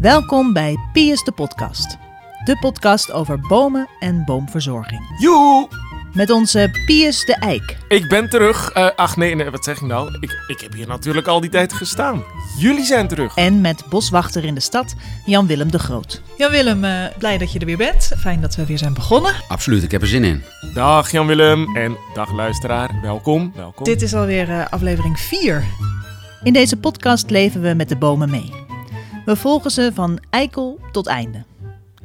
Welkom bij Pius de Podcast. De podcast over bomen en boomverzorging. Joe, Met onze Pius de Eik. ik ben terug. Eh, ach nee, nee, wat zeg ik nou? Ik, ik heb hier natuurlijk al die tijd gestaan. Jullie zijn terug. En met boswachter in de stad, Jan-Willem de Groot. Jan-Willem, eh, blij dat je er weer bent. Fijn dat we weer zijn begonnen. Absoluut, ik heb er zin in. Dag Jan-Willem en dag luisteraar. Welkom, welkom. Dit is alweer eh, aflevering 4. In deze podcast leven we met de bomen mee. We volgen ze van eikel tot einde.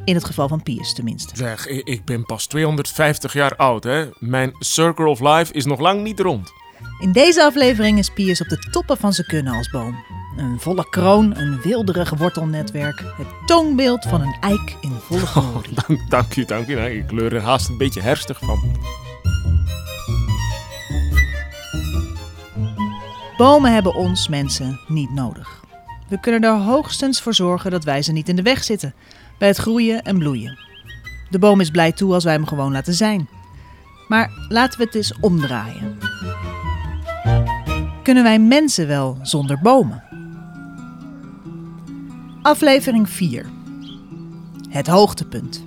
In het geval van Pius tenminste. Zeg, ik, ben pas 250 jaar oud, hè. Mijn circle of life is nog lang niet rond. In deze aflevering is Pius op de toppen van zijn kunnen als boom. Een volle kroon, een wilderig wortelnetwerk. Het toonbeeld van een eik in volle glorie. Dank, dank u, dank u. Nou, ik kleur er haast een beetje herstig van. Bomen hebben ons mensen niet nodig. We kunnen er hoogstens voor zorgen dat wij ze niet in de weg zitten bij het groeien en bloeien. De boom is blij toe als wij hem gewoon laten zijn. Maar laten we het eens omdraaien. Kunnen wij mensen wel zonder bomen? Aflevering 4. Het hoogtepunt.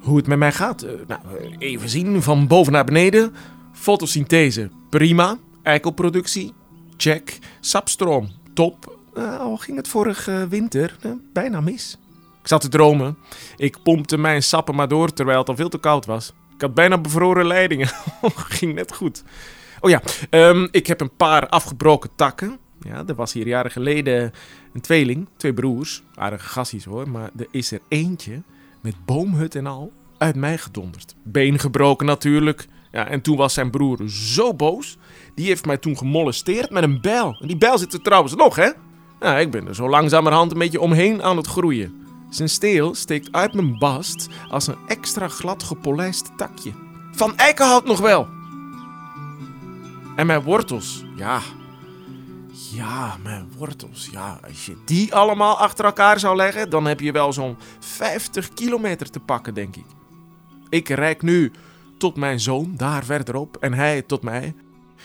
Hoe het met mij gaat? Eh, nou, even zien, van boven naar beneden. Fotosynthese, prima. Eikelproductie, check. Sapstroom, top. Nou, al ging het vorige winter eh, bijna mis. Ik zat te dromen. Ik pompte mijn sappen maar door terwijl het al veel te koud was. Ik had bijna bevroren leidingen. ging net goed. Oh ja, ehm, ik heb een paar afgebroken takken. Ja, er was hier jaren geleden een tweeling, twee broers. Aardige gassies hoor, maar er is er eentje met boomhut en al uit mij gedonderd. Been gebroken natuurlijk. Ja, en toen was zijn broer zo boos. Die heeft mij toen gemolesteerd met een bijl. En die bijl zit er trouwens nog, hè? Ja, ik ben er zo langzamerhand een beetje omheen aan het groeien. Zijn steel steekt uit mijn bast als een extra glad gepolijst takje. Van eikenhout nog wel. En mijn wortels, ja. Ja, mijn wortels. Ja, als je die allemaal achter elkaar zou leggen, dan heb je wel zo'n 50 kilometer te pakken, denk ik. Ik reik nu tot mijn zoon, daar verderop, en hij tot mij.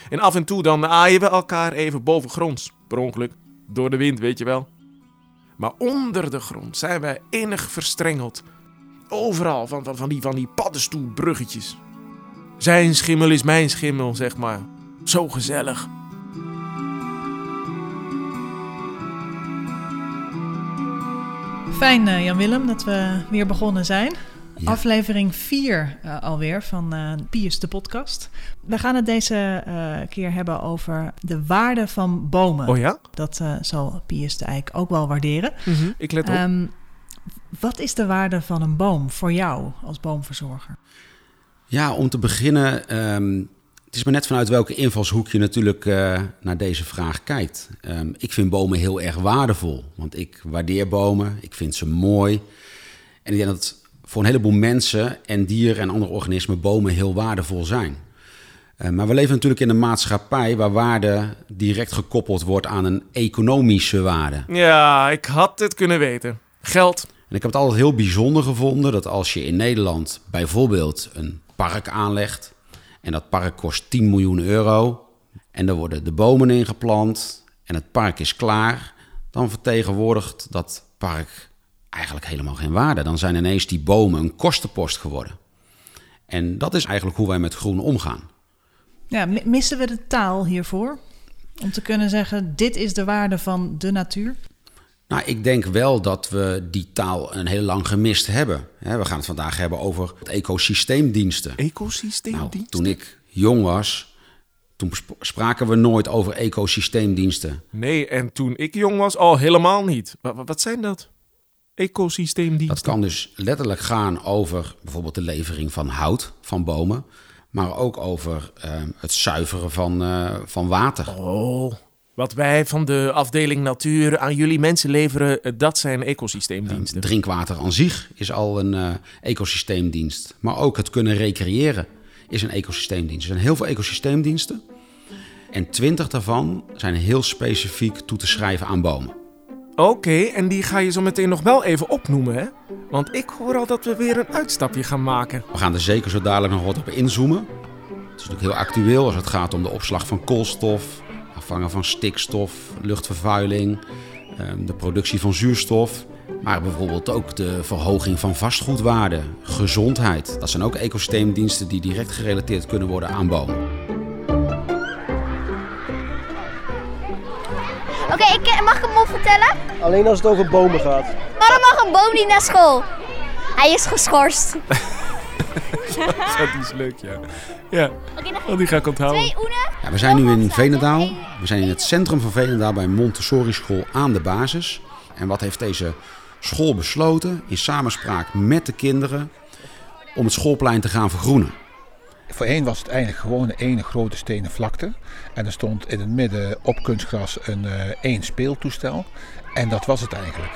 En af en toe dan aaien we elkaar even bovengronds, per ongeluk, door de wind, weet je wel. Maar onder de grond zijn wij innig verstrengeld. Overal van, van, van, die, van die paddenstoelbruggetjes. Zijn schimmel is mijn schimmel, zeg maar. Zo gezellig. Fijn, eh, Jan-Willem, dat we weer begonnen zijn. Ja. Aflevering 4 eh, alweer van eh, Pius de podcast. We gaan het deze eh, keer hebben over de waarde van bomen. Oh ja? Dat eh, zal Pius de Eik ook wel waarderen. Ik let op. Ehm, wat is de waarde van een boom voor jou als boomverzorger? Ja, om te beginnen, ehm, het is maar net vanuit welke invalshoek je natuurlijk eh, naar deze vraag kijkt. Ehm, ik vind bomen heel erg waardevol, want ik waardeer bomen, ik vind ze mooi. En ik denk dat voor een heleboel mensen en dieren en andere organismen bomen heel waardevol zijn. Eh, maar we leven natuurlijk in een maatschappij waar waarde direct gekoppeld wordt aan een economische waarde. Ja, ik had het kunnen weten. Geld. En ik heb het altijd heel bijzonder gevonden dat als je in Nederland bijvoorbeeld een park aanlegt en dat park kost 10 miljoen euro en er worden de bomen ingeplant en het park is klaar, dan vertegenwoordigt dat park eigenlijk helemaal geen waarde. Dan zijn ineens die bomen een kostenpost geworden. En dat is eigenlijk hoe wij met groen omgaan. Ja, mi- missen we de taal hiervoor? Om te kunnen zeggen, dit is de waarde van de natuur? Nou, ik denk wel dat we die taal een heel lang gemist hebben. Hè, We gaan het vandaag hebben over het ecosysteemdiensten. Nou, toen ik jong was, toen sp- spraken we nooit over ecosysteemdiensten. Nee, en toen ik jong was, al helemaal niet. Wat zijn dat? Ecosysteemdiensten. Dat kan dus letterlijk gaan over bijvoorbeeld de levering van hout van bomen, maar ook over eh, het zuiveren van, eh, van water. Oh, wat wij van de afdeling natuur aan jullie mensen leveren, eh, dat zijn ecosysteemdiensten. Drinkwater aan zich is al een eh, ecosysteemdienst, maar ook het kunnen recreëren is een ecosysteemdienst. Er zijn heel veel ecosysteemdiensten en twintig daarvan zijn heel specifiek toe te schrijven aan bomen. Oké, en die ga je zo meteen nog wel even opnoemen, hè? Want ik hoor al dat we weer een uitstapje gaan maken. We gaan er zeker zo dadelijk nog wat op inzoomen. Het is natuurlijk heel actueel als het gaat om de opslag van koolstof, afvangen van stikstof, luchtvervuiling, ehm, de productie van zuurstof. Maar bijvoorbeeld ook de verhoging van vastgoedwaarde, gezondheid. Dat zijn ook ecosysteemdiensten die direct gerelateerd kunnen worden aan bomen. Oké, ik mag ik hem op vertellen? Alleen als het over bomen gaat. Waarom mag een boom niet naar school? Hij is geschorst. Dat is leuk, ja. Ja, Oké, dan oh, die ga ik onthouden. twee oenen. Ja, we zijn nu in Veenendaal. We zijn in het centrum van Veenendaal bij Montessori school aan de basis. En wat heeft deze school besloten in samenspraak met de kinderen om het schoolplein te gaan vergroenen? Voorheen was het eigenlijk gewoon ene grote stenen vlakte. En er stond in het midden op kunstgras een eh, één speeltoestel. En dat was het eigenlijk.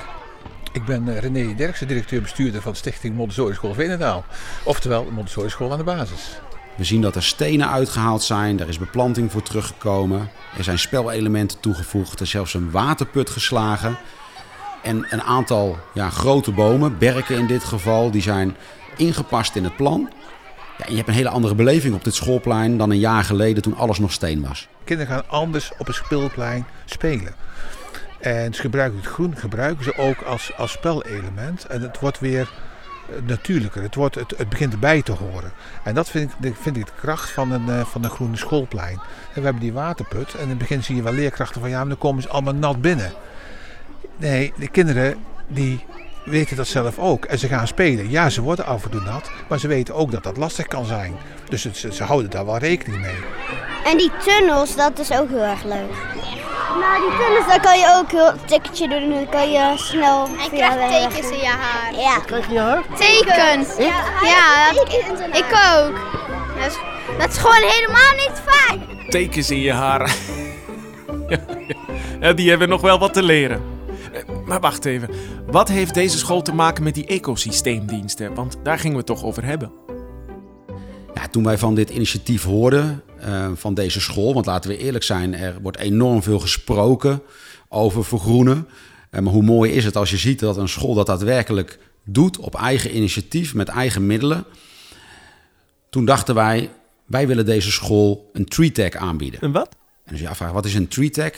Ik ben eh, René Derksen, directeur-bestuurder van Stichting Montessori School Veenendaal. Oftewel Montessori School aan de basis. We zien dat er stenen uitgehaald zijn, er is beplanting voor teruggekomen, er zijn spelelementen toegevoegd, er is zelfs een waterput geslagen. En een aantal ja, grote bomen, berken in dit geval, die zijn ingepast in het plan. Ja, je hebt een hele andere beleving op dit schoolplein dan een jaar geleden toen alles nog steen was. Kinderen gaan anders op een speelplein spelen. En ze gebruiken het groen gebruiken ze ook als, als spelelement. En het wordt weer eh, natuurlijker. Het, wordt, het, het begint erbij te horen. En dat vind ik, vind ik de kracht van een, eh, van een groene schoolplein. En we hebben die waterput. En in het begin zie je wel leerkrachten van ja, maar dan komen ze allemaal nat binnen. Nee, de kinderen die weten dat zelf ook. En ze gaan spelen. Ja, ze worden af en toe nat. Maar ze weten ook dat dat lastig kan zijn. Dus het- ze, ze houden daar wel rekening mee. En die tunnels, dat is ook heel erg leuk. Nou, die tunnels, daar kan je ook heel een tikketje doen. Dan kan je snel... En krijgt tekens in je haar. Ja. Krijg je je haar? Tekens. Ja, ja dat, ik ook. Dat is, dat is gewoon helemaal niet fijn. Tekens in je haar. Ja, die hebben nog wel wat te leren. Maar wacht even. Wat heeft deze school te maken met die ecosysteemdiensten? Want daar gingen we het toch over hebben. Ja, toen wij van dit initiatief hoorden, eh, van deze school, want laten we eerlijk zijn, er wordt enorm veel gesproken over vergroenen. Eh, maar hoe mooi is het als je ziet dat een school dat daadwerkelijk doet op eigen initiatief, met eigen middelen. Toen dachten wij, wij willen deze school een tree tag aanbieden. En wat? En dus je afvraagt, wat is een tree tag?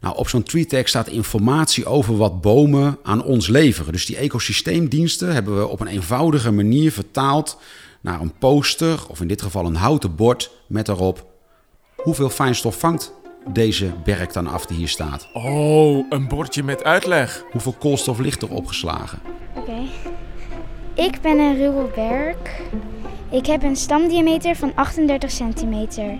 Nou, op zo'n tree tag staat informatie over wat bomen aan ons leveren. Dus die ecosysteemdiensten hebben we op een eenvoudige manier vertaald naar een poster, of in dit geval een houten bord, met daarop hoeveel fijnstof vangt deze berk dan af die hier staat. Oh, een bordje met uitleg. Hoeveel koolstof ligt er opgeslagen? Oké. Ik ben een ruwe berk. Ik heb een stamdiameter van 38 centimeter.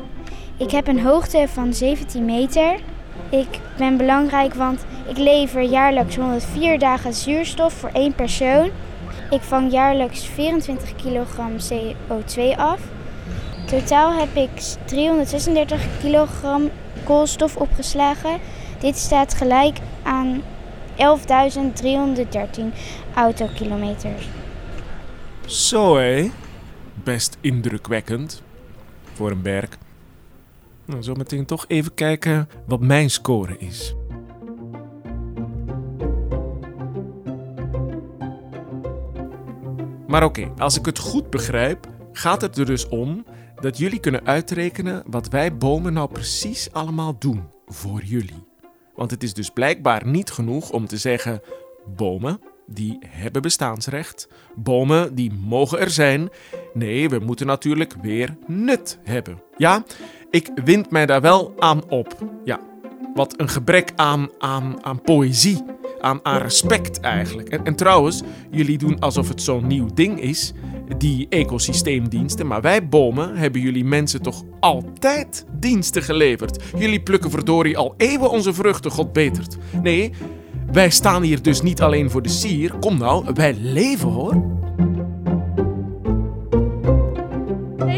Ik heb een hoogte van 17 meter. Ik ben belangrijk, want ik lever jaarlijks 104 dagen zuurstof voor één persoon. Ik vang jaarlijks 24 kilogram CO2 af. Totaal heb ik 336 kilogram koolstof opgeslagen. Dit staat gelijk aan 11.313 autokilometers. Zo hé. Best indrukwekkend. Voor een berg. Nou, zometeen toch even kijken wat mijn score is. Maar oké, als ik het goed begrijp, gaat het er dus om dat jullie kunnen uitrekenen wat wij bomen nou precies allemaal doen voor jullie. Want het is dus blijkbaar niet genoeg om te zeggen: bomen, die hebben bestaansrecht. Bomen, die mogen er zijn. Nee, we moeten natuurlijk weer nut hebben. Ja, ik wind mij daar wel aan op. Ja, wat een gebrek aan, aan, aan poëzie. Aan, aan respect eigenlijk. En, en trouwens, jullie doen alsof het zo'n nieuw ding is, die ecosysteemdiensten. Maar wij bomen hebben jullie mensen toch altijd diensten geleverd. Jullie plukken verdorie al eeuwen onze vruchten, God betert. Nee, wij staan hier dus niet alleen voor de sier. Kom nou, wij leven hoor.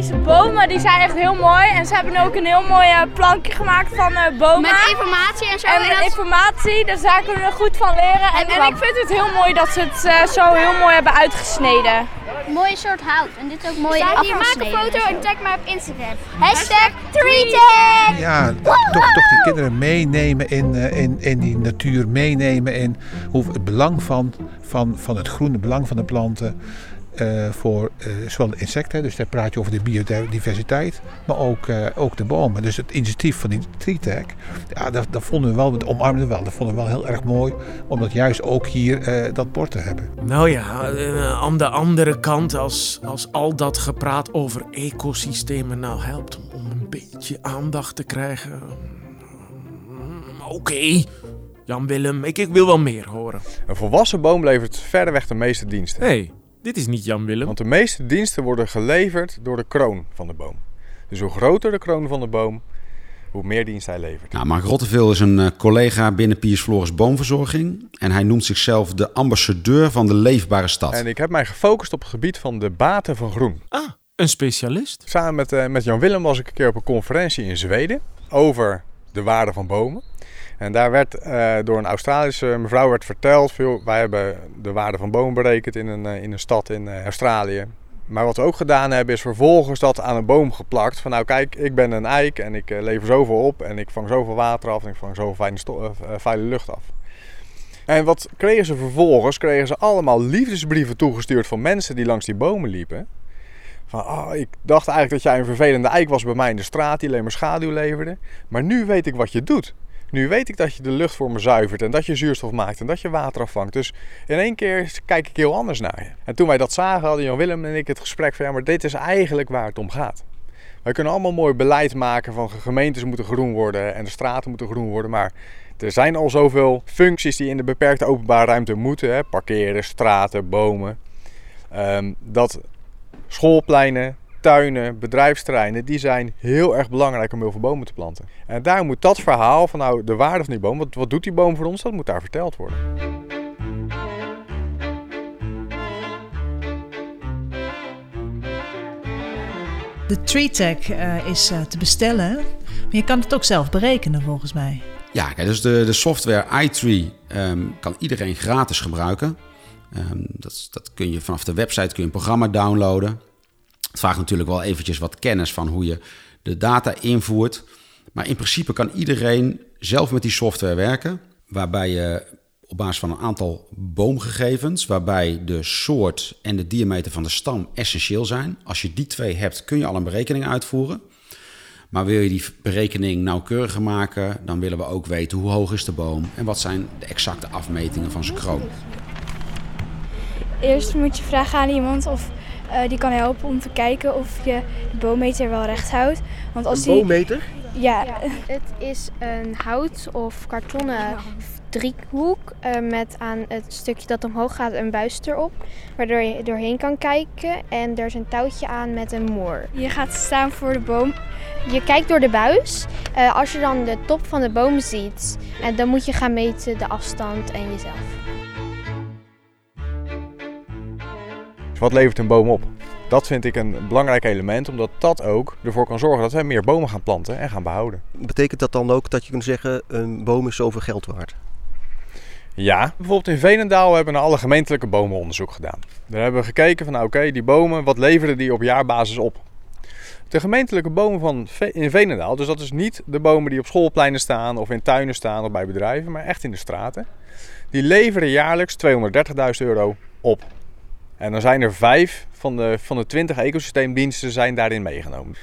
Deze bomen die zijn echt heel mooi. En ze hebben ook een heel mooi eh, plankje gemaakt van eh, bomen. Met informatie en zo. en en dat- informatie, dus daar kunnen we goed van leren. En, en ik vind het heel mooi dat ze het eh, zo heel mooi hebben uitgesneden. mooie soort hout. En dit ook mooi Staat hier, afgesneden. maak een foto en tag me op Instagram. Hashtag TreeTag! Ja, toch, toch die kinderen meenemen in, eh, in, in die natuur, meenemen in hoe, het belang van, van, van het groene, belang van de planten. Uh, voor uh, zowel de insecten, dus daar praat je over de biodiversiteit, maar ook, uh, ook de bomen. Dus het initiatief van die TreeTech, ja, dat, dat vonden we wel, dat omarmden we wel. Dat vonden we wel heel erg mooi, om dat juist ook hier dat bord te hebben. Nou ja, aan de andere kant, als, als al dat gepraat over ecosystemen nou helpt om een beetje aandacht te krijgen. Mm, oké. Jan Willem, ik, ik wil wel meer horen. Een volwassen boom levert verder weg de meeste diensten. Hey, dit is niet Jan Willem. Want de meeste diensten worden geleverd door de kroon van de boom. Dus hoe groter de kroon van de boom, hoe meer dienst hij levert. Nou, Mark Rotteveel is een uh, collega binnen Piers Floris Boomverzorging. En hij noemt zichzelf de ambassadeur van de leefbare stad. En ik heb mij gefocust op het gebied van de baten van groen. Ah, een specialist? Samen met, uh, met Jan Willem was ik een keer op een conferentie in Zweden over de waarde van bomen. En daar werd uh, door een Australische mevrouw werd verteld: veel, wij hebben de waarde van bomen berekend in een, uh, in een stad in uh, Australië. Maar wat we ook gedaan hebben, is vervolgens dat aan een boom geplakt. Van nou kijk, ik ben een eik en ik lever zoveel op en ik vang zoveel water af en ik vang zoveel fijne, fijne lucht af. En wat kregen ze vervolgens? Kregen ze allemaal liefdesbrieven toegestuurd van mensen die langs die bomen liepen. Van, oh, ik dacht eigenlijk dat jij een vervelende eik was bij mij in de straat die alleen maar schaduw leverde. Maar nu weet ik wat je doet. Nu weet ik dat je de lucht voor me zuivert en dat je zuurstof maakt en dat je water afvangt. Dus in één keer kijk ik heel anders naar je. En toen wij dat zagen, hadden Jan Willem en ik het gesprek van ja, maar dit is eigenlijk waar het om gaat. Wij kunnen allemaal mooi beleid maken van gemeentes moeten groen worden en de straten moeten groen worden, maar er zijn al zoveel functies die in de beperkte openbare ruimte moeten. Hè? Parkeren, straten, bomen. Um, dat schoolpleinen, tuinen, bedrijfsterreinen, die zijn heel erg belangrijk om heel veel bomen te planten. En daar moet dat verhaal van nou, de waarde van die boom, wat, wat doet die boom voor ons, dat moet daar verteld worden. De TreeTech uh, is uh, te bestellen, maar je kan het ook zelf berekenen volgens mij. Ja, kijk, dus de, de software iTree um, kan iedereen gratis gebruiken. Um, dat, dat kun je vanaf de website kun je een programma downloaden. Het vraagt natuurlijk wel eventjes wat kennis van hoe je de data invoert. Maar in principe kan iedereen zelf met die software werken, waarbij je op basis van een aantal boomgegevens, waarbij de soort en de diameter van de stam essentieel zijn. Als je die twee hebt, kun je al een berekening uitvoeren. Maar wil je die berekening nauwkeuriger maken, dan willen we ook weten hoe hoog is de boom en wat zijn de exacte afmetingen van zijn kroon. Eerst moet je vragen aan iemand of uh, die kan helpen om te kijken of je de boommeter wel recht houdt. Want als een boommeter? Die, ja. Het is een hout of kartonnen driehoek uh, met aan het stukje dat omhoog gaat een buis erop. Waardoor je doorheen kan kijken en er is een touwtje aan met een moer. Je gaat staan voor de boom. Je kijkt door de buis. Uh, als je dan de top van de boom ziet, en dan moet je gaan meten de afstand en jezelf. Wat levert een boom op? Dat vind ik een belangrijk element, omdat dat ook ervoor kan zorgen dat wij meer bomen gaan planten en gaan behouden. Betekent dat dan ook dat je kunt zeggen, een boom is zoveel geld waard? Ja, bijvoorbeeld in Veenendaal hebben we naar alle gemeentelijke bomen onderzoek gedaan. Daar hebben we gekeken van, nou, oké, die bomen, wat leveren die op jaarbasis op? De gemeentelijke bomen van in Veenendaal, dus dat is niet de bomen die op schoolpleinen staan of in tuinen staan of bij bedrijven, maar echt in de straten. Die leveren jaarlijks 230.000 euro op. En dan zijn er vijf van de, van de 20 ecosysteemdiensten zijn daarin meegenomen.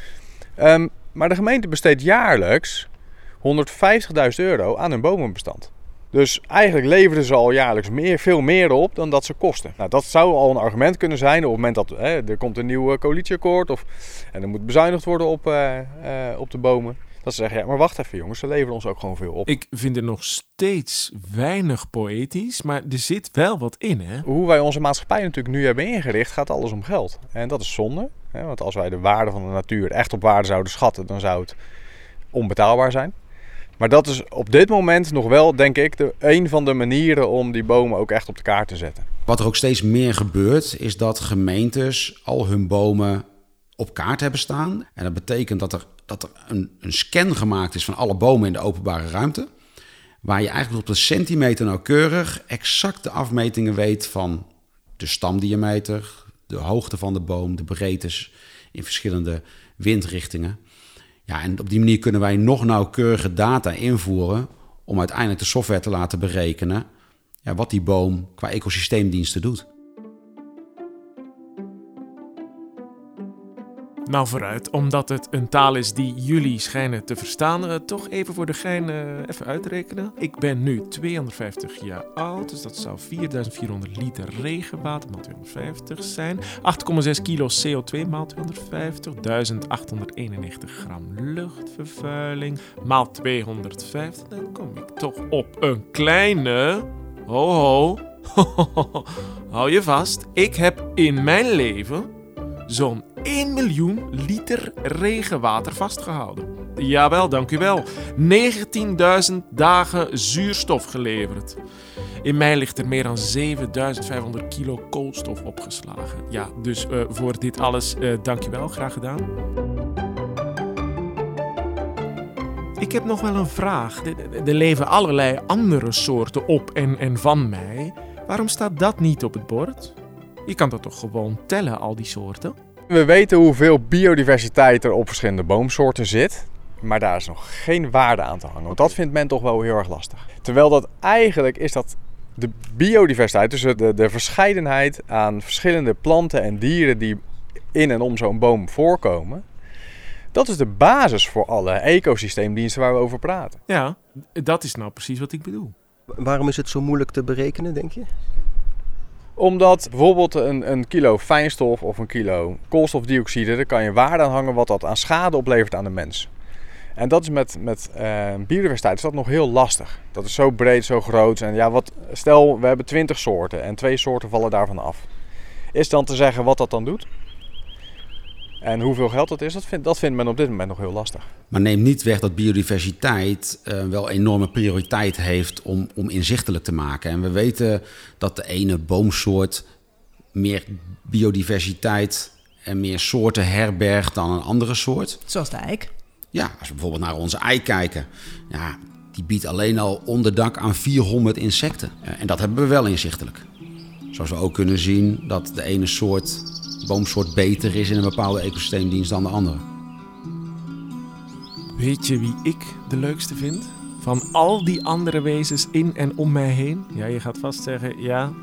Um, maar de gemeente besteedt jaarlijks 150.000 euro aan hun bomenbestand. Dus eigenlijk leveren ze al jaarlijks meer, veel meer op dan dat ze kosten. Nou, dat zou al een argument kunnen zijn op het moment dat hè, er komt een nieuw coalitieakkoord of en er moet bezuinigd worden op, uh, uh, op de bomen. Dat ze zeggen, ja, maar wacht even jongens, ze leveren ons ook gewoon veel op. Ik vind het nog steeds weinig poëtisch, maar er zit wel wat in, hè? Hoe wij onze maatschappij natuurlijk nu hebben ingericht, gaat alles om geld. En dat is zonde, hè? want als wij de waarde van de natuur echt op waarde zouden schatten, dan zou het onbetaalbaar zijn. Maar dat is op dit moment nog wel, denk ik, de, een van de manieren om die bomen ook echt op de kaart te zetten. Wat er ook steeds meer gebeurt, is dat gemeentes al hun bomen op kaart hebben staan. En dat betekent dat er, dat er een, een scan gemaakt is van alle bomen in de openbare ruimte. Waar je eigenlijk op de centimeter nauwkeurig exact de afmetingen weet van de stamdiameter, de hoogte van de boom, de breedtes in verschillende windrichtingen. Ja, en op die manier kunnen wij nog nauwkeuriger data invoeren om uiteindelijk de software te laten berekenen ja, wat die boom qua ecosysteemdiensten doet. Nou vooruit, omdat het een taal is die jullie schijnen te verstaan, uh, toch even voor de gein uh, even uitrekenen. Ik ben nu 250 jaar oud, dus dat zou 4400 liter regenwater maal 250 zijn. 8,6 kilo CO2 maal 250, 1891 gram luchtvervuiling maal 250. Dan kom ik toch op een kleine... Ho ho, hou je vast. Ik heb in mijn leven zo'n 1 miljoen liter regenwater vastgehouden. Jawel, dank u wel. 19.000 dagen zuurstof geleverd. In mij ligt er meer dan 7500 kilo koolstof opgeslagen. Ja, dus uh, voor dit alles uh, dank u wel, graag gedaan. Ik heb nog wel een vraag. Er leven allerlei andere soorten op en, en van mij. Waarom staat dat niet op het bord? Je kan dat toch gewoon tellen, al die soorten? We weten hoeveel biodiversiteit er op verschillende boomsoorten zit. Maar daar is nog geen waarde aan te hangen. Want dat vindt men toch wel heel erg lastig. Terwijl dat eigenlijk is dat de biodiversiteit, dus de, de verscheidenheid aan verschillende planten en dieren die in en om zo'n boom voorkomen. Dat is de basis voor alle ecosysteemdiensten waar we over praten. Ja, dat is nou precies wat ik bedoel. Waarom is het zo moeilijk te berekenen, denk je? Omdat bijvoorbeeld een, een kilo fijnstof of een kilo koolstofdioxide, daar kan je waarde aan hangen wat dat aan schade oplevert aan de mens. En dat is met, met uh, biodiversiteit is dat nog heel lastig. Dat is zo breed, zo groot. En ja, wat, stel, we hebben 20 soorten en twee soorten vallen daarvan af. Is dan te zeggen wat dat dan doet? En hoeveel geld dat is, dat, vindt, dat vindt men op dit moment nog heel lastig. Maar neem niet weg dat biodiversiteit uh, wel enorme prioriteit heeft om, om inzichtelijk te maken. En we weten dat de ene boomsoort meer biodiversiteit en meer soorten herbergt dan een andere soort. Zoals de eik. Ja, als we bijvoorbeeld naar onze eik kijken. Ja, die biedt alleen al onderdak aan 400 insecten. En dat hebben we wel inzichtelijk. Zoals we ook kunnen zien dat de ene soort boomsoort beter is in een bepaalde ecosysteemdienst dan de andere. Weet je wie ik de leukste vind? Van al die andere wezens in en om mij heen. Ja, je gaat vast zeggen, ja,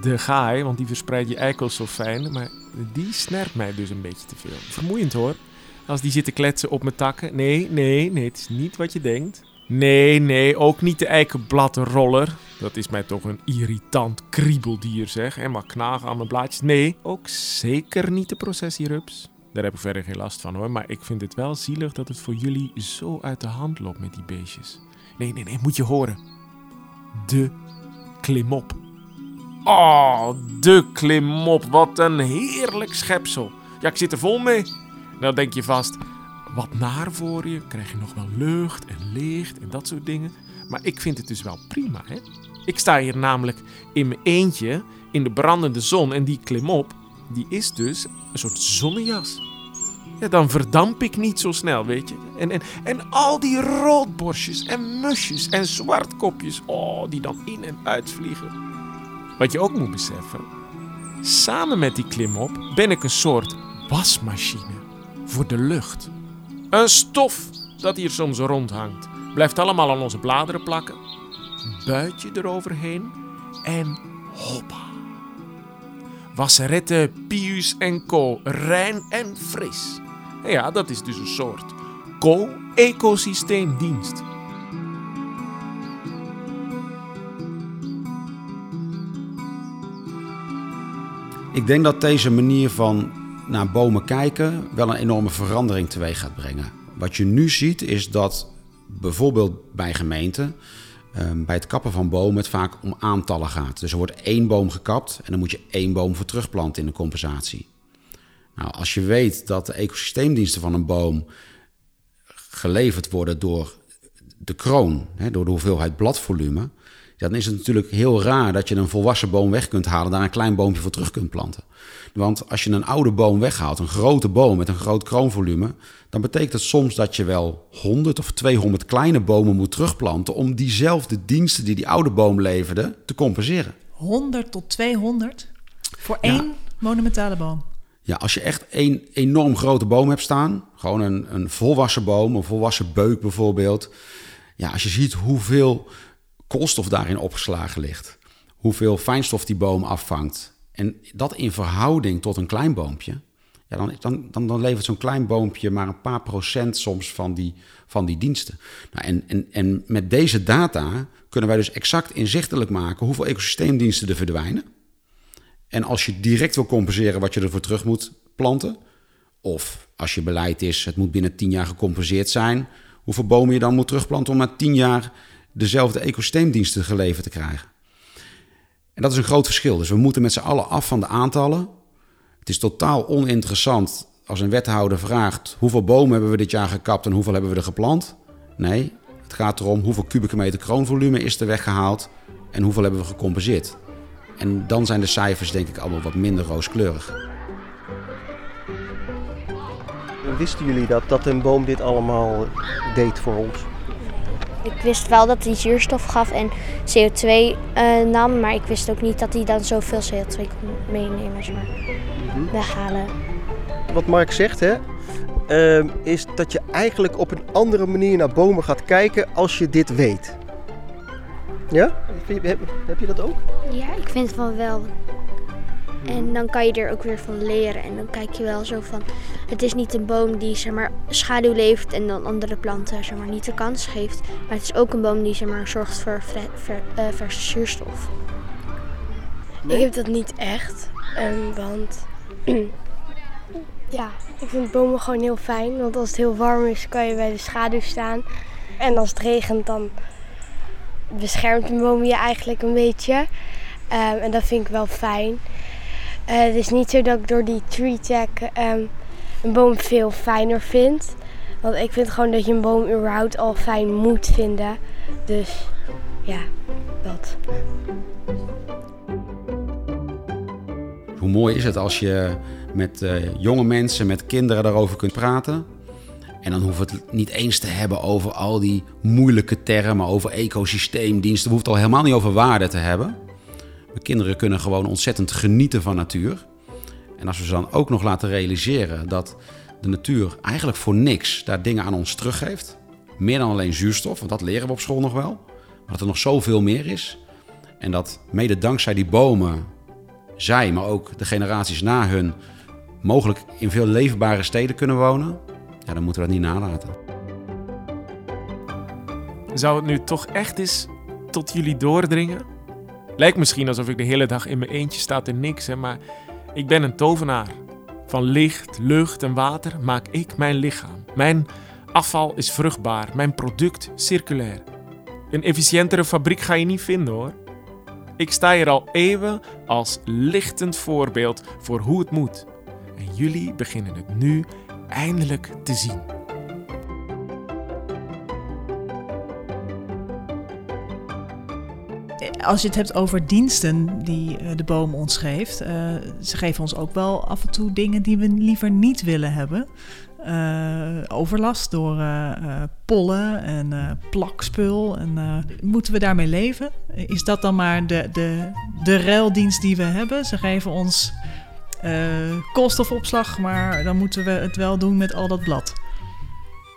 de gaai, want die verspreidt je eikels zo fijn. Maar die snert mij dus een beetje te veel. Vermoeiend hoor. Als die zitten kletsen op mijn takken. Nee, nee, nee, het is niet wat je denkt. Nee, nee, ook niet de eikenbladroller. Dat is mij toch een irritant kriebeldier zeg. En maar knagen aan mijn blaadjes. Nee, ook zeker niet de processierups. Daar heb ik verder geen last van hoor. Maar ik vind het wel zielig dat het voor jullie zo uit de hand loopt met die beestjes. Nee, nee, nee, moet je horen. De klimop. Oh, de klimop. Wat een heerlijk schepsel. Ja, ik zit er vol mee. Nou denk je vast, wat naar voor je. Krijg je nog wel lucht en licht en dat soort dingen. Maar ik vind het dus wel prima, hè. Ik sta hier namelijk in mijn eentje in de brandende zon en die klimop, die is dus een soort zonnejas. Ja, dan verdamp ik niet zo snel, weet je. En, en, en al die roodborstjes en musjes en zwartkopjes, oh, die dan in en uitvliegen. Wat je ook moet beseffen, samen met die klimop ben ik een soort wasmachine voor de lucht. Een stof dat hier soms rondhangt. Blijft allemaal aan onze bladeren plakken. Buitje eroverheen en hoppa. Wasserette, Pius en Co. Rein en fris. ja, dat is dus een soort co-ecosysteemdienst. Ik denk dat deze manier van naar bomen kijken wel een enorme verandering teweeg gaat brengen. Wat je nu ziet is dat bijvoorbeeld bij gemeenten bij het kappen van bomen het vaak om aantallen gaat. Dus er wordt één boom gekapt en dan moet je één boom voor terugplanten in de compensatie. Nou, als je weet dat de ecosysteemdiensten van een boom geleverd worden door de kroon, door de hoeveelheid bladvolume, dan is het natuurlijk heel raar dat je een volwassen boom weg kunt halen, daar een klein boompje voor terug kunt planten. Want als je een oude boom weghaalt, een grote boom met een groot kroonvolume, dan betekent het soms dat je wel 100 of 200 kleine bomen moet terugplanten om diezelfde diensten die die oude boom leverde te compenseren. 100 tot 200 voor één monumentale boom. Ja, als je echt één enorm grote boom hebt staan, gewoon een, een volwassen boom, een volwassen beuk bijvoorbeeld. Ja, als je ziet hoeveel koolstof daarin opgeslagen ligt, hoeveel fijnstof die boom afvangt, en dat in verhouding tot een klein boompje, ja, dan, dan, dan, levert zo'n klein boompje maar een paar procent soms van die, van die diensten. Nou, en, en, en met deze data kunnen wij dus exact inzichtelijk maken hoeveel ecosysteemdiensten er verdwijnen. En als je direct wil compenseren wat je ervoor terug moet planten, of als je beleid is, het moet binnen 10 jaar gecompenseerd zijn, hoeveel bomen je dan moet terugplanten om na 10 jaar dezelfde ecosysteemdiensten geleverd te krijgen. En dat is een groot verschil. Dus we moeten met z'n allen af van de aantallen. Het is totaal oninteressant als een wethouder vraagt hoeveel bomen hebben we dit jaar gekapt en hoeveel hebben we er geplant. Nee, het gaat erom hoeveel kubieke meter kroonvolume is er weggehaald en hoeveel hebben we gecompenseerd. En dan zijn de cijfers denk ik allemaal wat minder rooskleurig. Wisten jullie dat, dat een boom dit allemaal deed voor ons? Ik wist wel dat hij zuurstof gaf en CO2 uh, nam, maar ik wist ook niet dat hij dan zoveel CO2 kon meenemen, zeg maar, weghalen. Wat Mark zegt, hè, uh, is dat je eigenlijk op een andere manier naar bomen gaat kijken als je dit weet. Ja? Heb, heb je dat ook? Ja, ik vind van wel. En dan kan je er ook weer van leren. En dan kijk je wel zo van, het is niet een boom die zeg maar, schaduw leeft en dan andere planten zeg maar, niet de kans geeft. Maar het is ook een boom die zeg maar, zorgt voor uh, verse zuurstof. Ik heb dat niet echt, um, want ja, ik vind bomen gewoon heel fijn. Want als het heel warm is, kan je bij de schaduw staan. En als het regent, dan beschermt een boom je eigenlijk een beetje. Um, en dat vind ik wel fijn. Uh, het is niet zo dat ik door die tree tag um, een boom veel fijner vind. Want ik vind gewoon dat je een boom überhaupt al fijn moet vinden. Dus ja, dat. Hoe mooi is het als je met uh, jonge mensen, met kinderen daarover kunt praten. En dan hoeft het niet eens te hebben over al die moeilijke termen, over ecosysteemdiensten. We hoeft het al helemaal niet over waarde te hebben. Mijn kinderen kunnen gewoon ontzettend genieten van natuur. En als we ze dan ook nog laten realiseren dat de natuur eigenlijk voor niks daar dingen aan ons teruggeeft. Meer dan alleen zuurstof, want dat leren we op school nog wel. Maar dat er nog zoveel meer is. En dat mede dankzij die bomen, zij, maar ook de generaties na hun, mogelijk in veel leefbare steden kunnen wonen. Ja, dan moeten we dat niet nalaten. Zou het nu toch echt eens tot jullie doordringen? Lijkt misschien alsof ik de hele dag in mijn eentje sta niks, hè, maar ik ben een tovenaar. Van licht, lucht en water maak ik mijn lichaam. Mijn afval is vruchtbaar, mijn product circulair. Een efficiëntere fabriek ga je niet vinden hoor. Ik sta hier al eeuwen als lichtend voorbeeld voor hoe het moet. En jullie beginnen het nu eindelijk te zien. Als je het hebt over diensten die eh, de boom ons geeft, uh, ze geven ons ook wel af en toe dingen die we liever niet willen hebben. Uh, overlast door pollen en plakspul. En, moeten we daarmee leven? Is dat dan maar de, de, de ruildienst die we hebben? Ze geven ons koolstofopslag, maar dan moeten we het wel doen met al dat blad.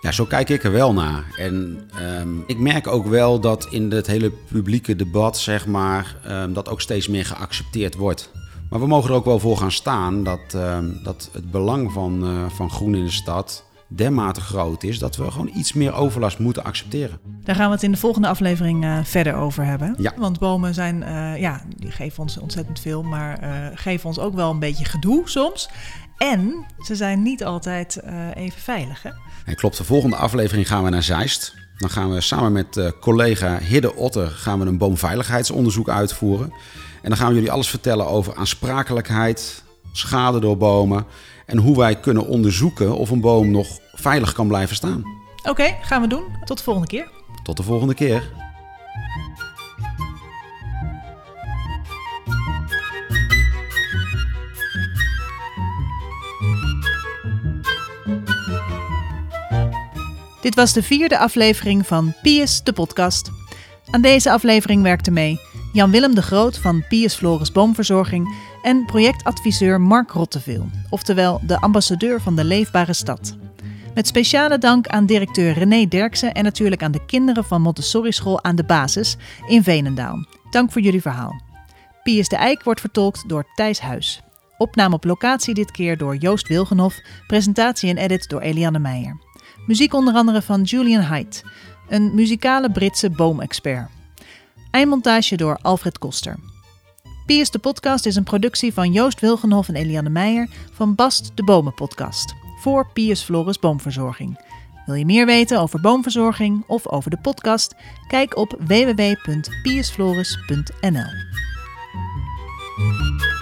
Ja, zo kijk ik er wel naar. En um, ik merk ook wel dat in het hele publieke debat, zeg maar, um, dat ook steeds meer geaccepteerd wordt. Maar we mogen er ook wel voor gaan staan dat, um, dat het belang van, uh, van groen in de stad dermate groot is dat we gewoon iets meer overlast moeten accepteren. Daar gaan we het in de volgende aflevering uh, verder over hebben. Ja. Want bomen zijn, uh, ja, die geven ons ontzettend veel, maar geven ons ook wel een beetje gedoe soms. En ze zijn niet altijd even veilig. Hè? Nee, klopt, de volgende aflevering gaan we naar Zeist. Dan gaan we samen met uh, collega Hidde Otter gaan we een boomveiligheidsonderzoek uitvoeren. En dan gaan we jullie alles vertellen over aansprakelijkheid, schade door bomen en hoe wij kunnen onderzoeken of een boom nog veilig kan blijven staan. Oké, okay, gaan we doen. Tot de volgende keer. Tot de volgende keer. Dit was de vierde aflevering van Pius de podcast. Aan deze aflevering werkte mee Jan-Willem de Groot van Pius Floris Boomverzorging en projectadviseur Mark Rotteveel, oftewel de ambassadeur van de Leefbare Stad. Met speciale dank aan directeur René Derksen en natuurlijk aan de kinderen van Montessori School aan de basis in Venendaal. Dank voor jullie verhaal. Pius de Eik wordt vertolkt door Thijs Huis. Opname op locatie dit keer door Joost Wilgenhof. Presentatie en edit door Eliane Meijer. Muziek onder andere van Julian Haidt, een muzikale Britse boomexpert. Eindmontage door Alfred Koster. Piers de Podcast is een productie van Joost Wilgenhof en Eliane Meijer van Bast de Bomen Podcast voor Piers Flores Boomverzorging. Wil je meer weten over boomverzorging of over de podcast? Kijk op www.piersflores.nl.